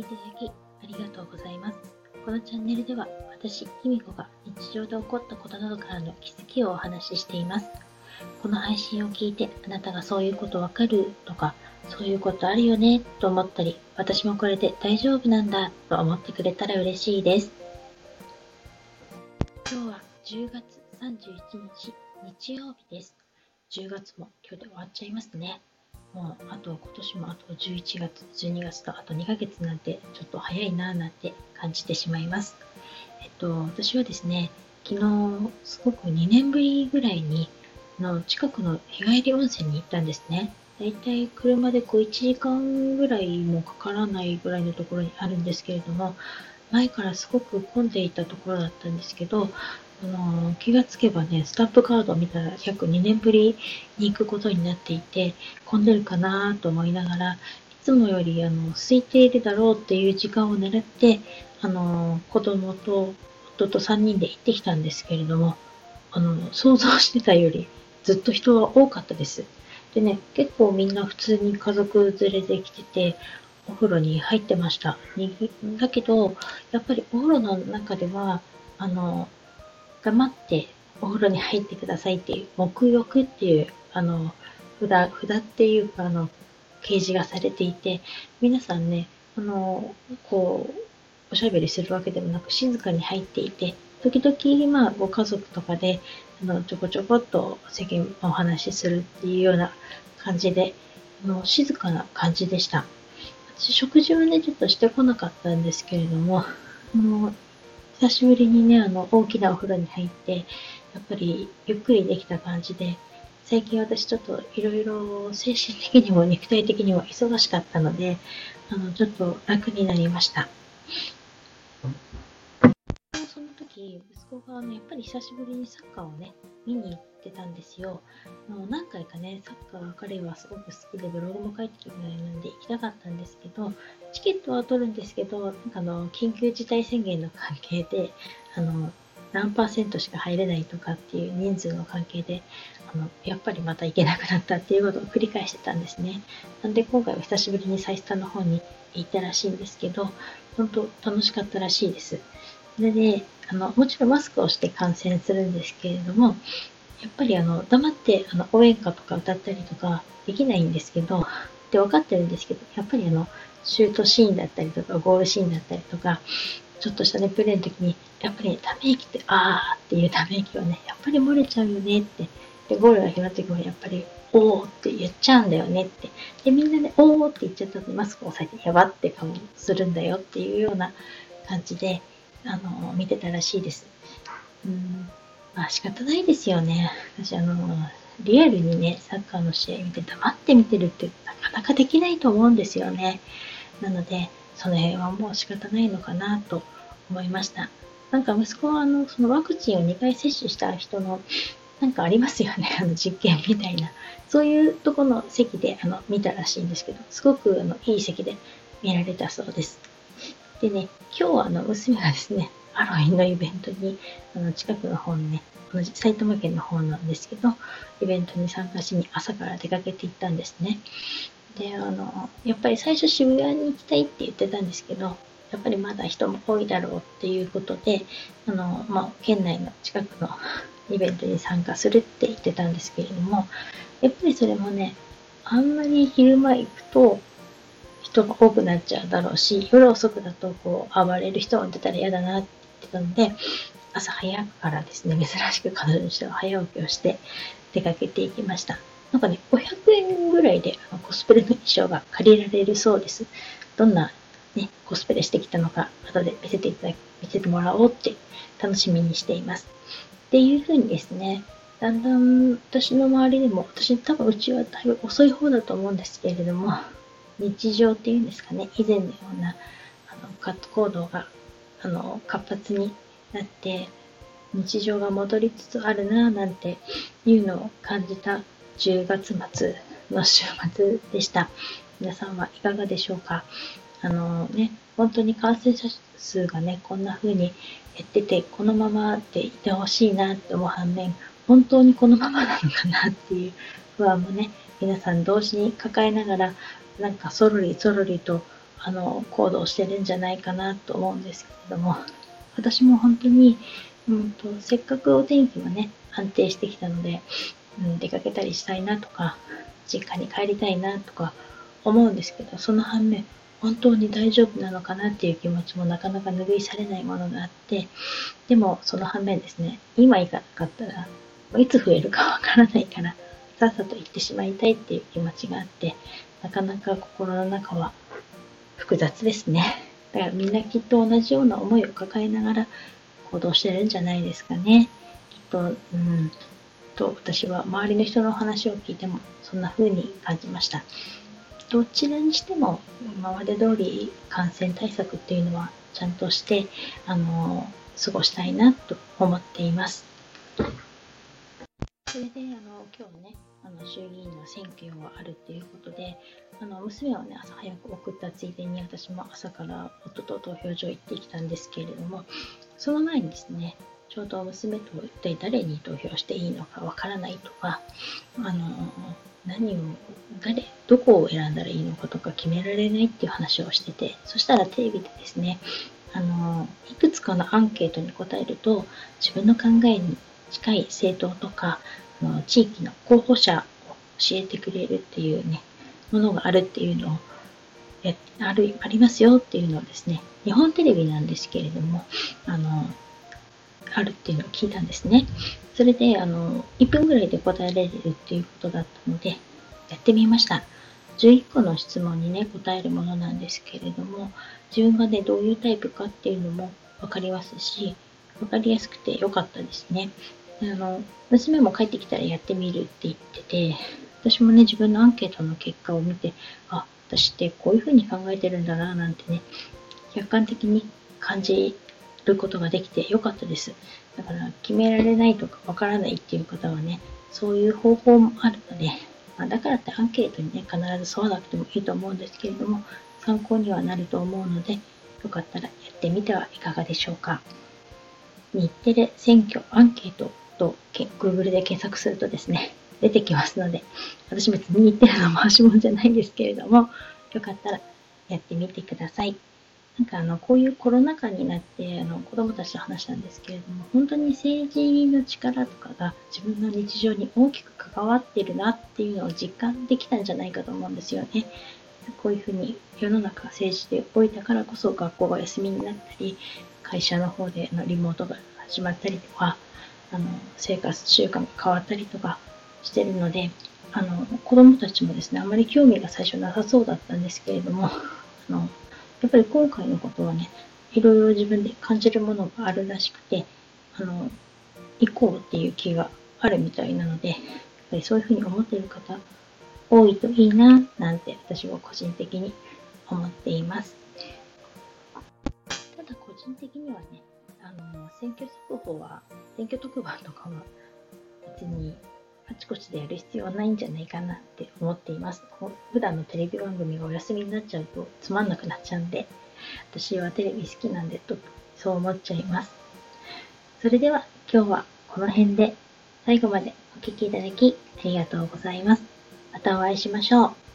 いただきありがとうございます。このチャンネルでは私、きみこが日常で起こったことなどからの気づきをお話ししています。この配信を聞いてあなたがそういうことわかるとか、そういうことあるよねと思ったり、私もこれで大丈夫なんだと思ってくれたら嬉しいです。今日は10月31日日曜日です。10月も今日で終わっちゃいますね。もうあと今年もあと11月、12月とあと2ヶ月なんてちょっと早いなぁなんて感じてしまいます。えっと、私はですね、昨日すごく2年ぶりぐらいにの近くの日帰り温泉に行ったんですね。だいたい車でこう1時間ぐらいもかからないぐらいのところにあるんですけれども、前からすごく混んでいたところだったんですけど、あの気がつけばね、スタンプカードを見たら約2年ぶりに行くことになっていて、混んでるかなと思いながら、いつもよりあの空いているだろうっていう時間を狙って、あの子供と夫と3人で行ってきたんですけれども、あの想像してたよりずっと人は多かったです。でね、結構みんな普通に家族連れで来てて、お風呂に入ってました。だけど、やっぱりお風呂の中では、あの、黙ってお風呂に入ってくださいっていう、沐浴っていう、あの、札、札っていうか、あの、掲示がされていて、皆さんね、あの、こう、おしゃべりするわけでもなく静かに入っていて、時々、まあ、ご家族とかで、あの、ちょこちょこっと世間お話しするっていうような感じで、あの静かな感じでした。私、食事はね、ちょっとしてこなかったんですけれども、あの、久しぶりにね、あの、大きなお風呂に入って、やっぱりゆっくりできた感じで、最近私ちょっといろいろ精神的にも肉体的にも忙しかったので、あの、ちょっと楽になりました。時、息子が、ね、やっぱり久しぶりにサッカーをね、見に行ってたんですよ。もう何回かね、サッカー彼はすごく好きでブログも書いてるぐらいなんで行きたかったんですけど、チケットは取るんですけど、なんかあの、緊急事態宣言の関係で、あの、何パーセントしか入れないとかっていう人数の関係で、あの、やっぱりまた行けなくなったっていうことを繰り返してたんですね。なんで今回は久しぶりにサイスタの方に行ったらしいんですけど、本当楽しかったらしいです。それで、あの、もちろんマスクをして観戦するんですけれども、やっぱりあの、黙ってあの、応援歌とか歌ったりとかできないんですけど、って分かってるんですけど、やっぱりあの、シュートシーンだったりとか、ゴールシーンだったりとか、ちょっとしたね、プレーの時に、やっぱり、ため息って、あーっていうため息はね、やっぱり漏れちゃうよねって。で、ゴールが決まってくるやっぱり、おーって言っちゃうんだよねって。で、みんなで、おーって言っちゃったとマスクを押さえて、やばって顔するんだよっていうような感じで、あの、見てたらしいです。うん、まあ仕方ないですよね。私、あの、リアルにね、サッカーの試合見て黙って見てるってなかなかできないと思うんですよね。なので、その辺はもう仕方ないのかなと思いました。なんか息子はあの、そのワクチンを2回接種した人の、なんかありますよね、あの実験みたいな。そういうとこの席であの見たらしいんですけど、すごくあのいい席で見られたそうです。でね、今日はあの娘がですね、ハロウィンのイベントに、あの近くの方のね、同じ埼玉県の方なんですけど、イベントに参加しに朝から出かけていったんですね。で、あの、やっぱり最初渋谷に行きたいって言ってたんですけど、やっぱりまだ人も多いだろうっていうことで、あの、まあ、県内の近くの イベントに参加するって言ってたんですけれども、やっぱりそれもね、あんまり昼間行くと人が多くなっちゃうだろうし、夜遅くだとこう暴れる人が出たら嫌だなって言ってたので、朝早くからですね、珍しく彼女としては早起きをして出かけていきました。なんかね、500円ぐらいでコスプレの衣装が借りられるそうです。どんな、ね、コスプレしてきたのか、後で見せていただ見せてもらおうって楽しみにしています。っていう風にですね、だんだん私の周りでも、私多分うちはだいぶ遅い方だと思うんですけれども、日常っていうんですかね、以前のようなあのカット行動があの活発になって、日常が戻りつつあるなぁなんていうのを感じた10月末の週末でした。皆さんはいかがでしょうかあのね、本当に感染者数がね、こんな風に減ってて、このままでいてほしいなって思う反面、本当にこのままなのかなっていう不安もね、皆さん同時に抱えながら、なんかそろりそろりとあの行動してるんじゃないかなと思うんですけれども。私も本当に、うんと、せっかくお天気もね安定してきたので、うん、出かけたりしたいなとか実家に帰りたいなとか思うんですけどその反面本当に大丈夫なのかなっていう気持ちもなかなか拭いされないものがあってでもその反面ですね今行かなかったらいつ増えるかわからないからさっさと行ってしまいたいっていう気持ちがあってなかなか心の中は複雑ですね。だからみんなきっと同じような思いを抱えながら行動してるんじゃないですかね。きっとうんと私は周りの人の話を聞いてもそんな風に感じました。どちらにしても今まで通り感染対策っていうのはちゃんとしてあの過ごしたいなと思っています。それであの今日ねあの衆議院の選挙があるっていうことであの娘をね朝早く送ったついでに私も朝から夫と投票所行ってきたんですけれどもその前にですねちょうど娘と一体誰に投票していいのかわからないとかあの何を誰どこを選んだらいいのかとか決められないっていう話をしててそしたらテレビでですねあのいくつかのアンケートに答えると自分の考えに近い政党とかあの地域の候補者を教えてくれるっていうねものがあるっていうのをやあるありますよっていうのをですね日本テレビなんですけれどもあのあるっていうのを聞いたんですね。それで、あの、1分ぐらいで答えられるっていうことだったので、やってみました。11個の質問にね、答えるものなんですけれども、自分がね、どういうタイプかっていうのも分かりますし、分かりやすくて良かったですね。あの、娘も帰ってきたらやってみるって言ってて、私もね、自分のアンケートの結果を見て、あ、私ってこういうふうに考えてるんだな、なんてね、客観的に感じることができて良かったです。だから決められないとかわからないっていう方はね、そういう方法もあるので、まあ、だからってアンケートにね、必ず沿わなくてもいいと思うんですけれども、参考にはなると思うので、よかったらやってみてはいかがでしょうか。日テレ選挙アンケートと Google で検索するとですね、出てきますので、私別に日テレの回し物じゃないんですけれども、よかったらやってみてください。なんかあのこういうコロナ禍になってあの子どもたちと話したんですけれども本当に政治の力とかが自分の日常に大きく関わってるなっていうのを実感できたんじゃないかと思うんですよね。こういうふうに世の中政治で動いたからこそ学校が休みになったり会社の方でのリモートが始まったりとかあの生活習慣が変わったりとかしてるのであの子どもたちもですねあまり興味が最初なさそうだったんですけれども あのやっぱり今回のことはね、いろいろ自分で感じるものがあるらしくて、あの、行こうっていう気があるみたいなので、やっぱりそういうふうに思っている方、多いといいな、なんて私は個人的に思っています。ただ個人的にはね、あの、選挙速報は、選挙特番とかは別にあちこちでやる必要はないんじゃないかなって思っています。普段のテレビ番組がお休みになっちゃうとつまんなくなっちゃうんで、私はテレビ好きなんでと、そう思っちゃいます。それでは今日はこの辺で最後までお聴きいただきありがとうございます。またお会いしましょう。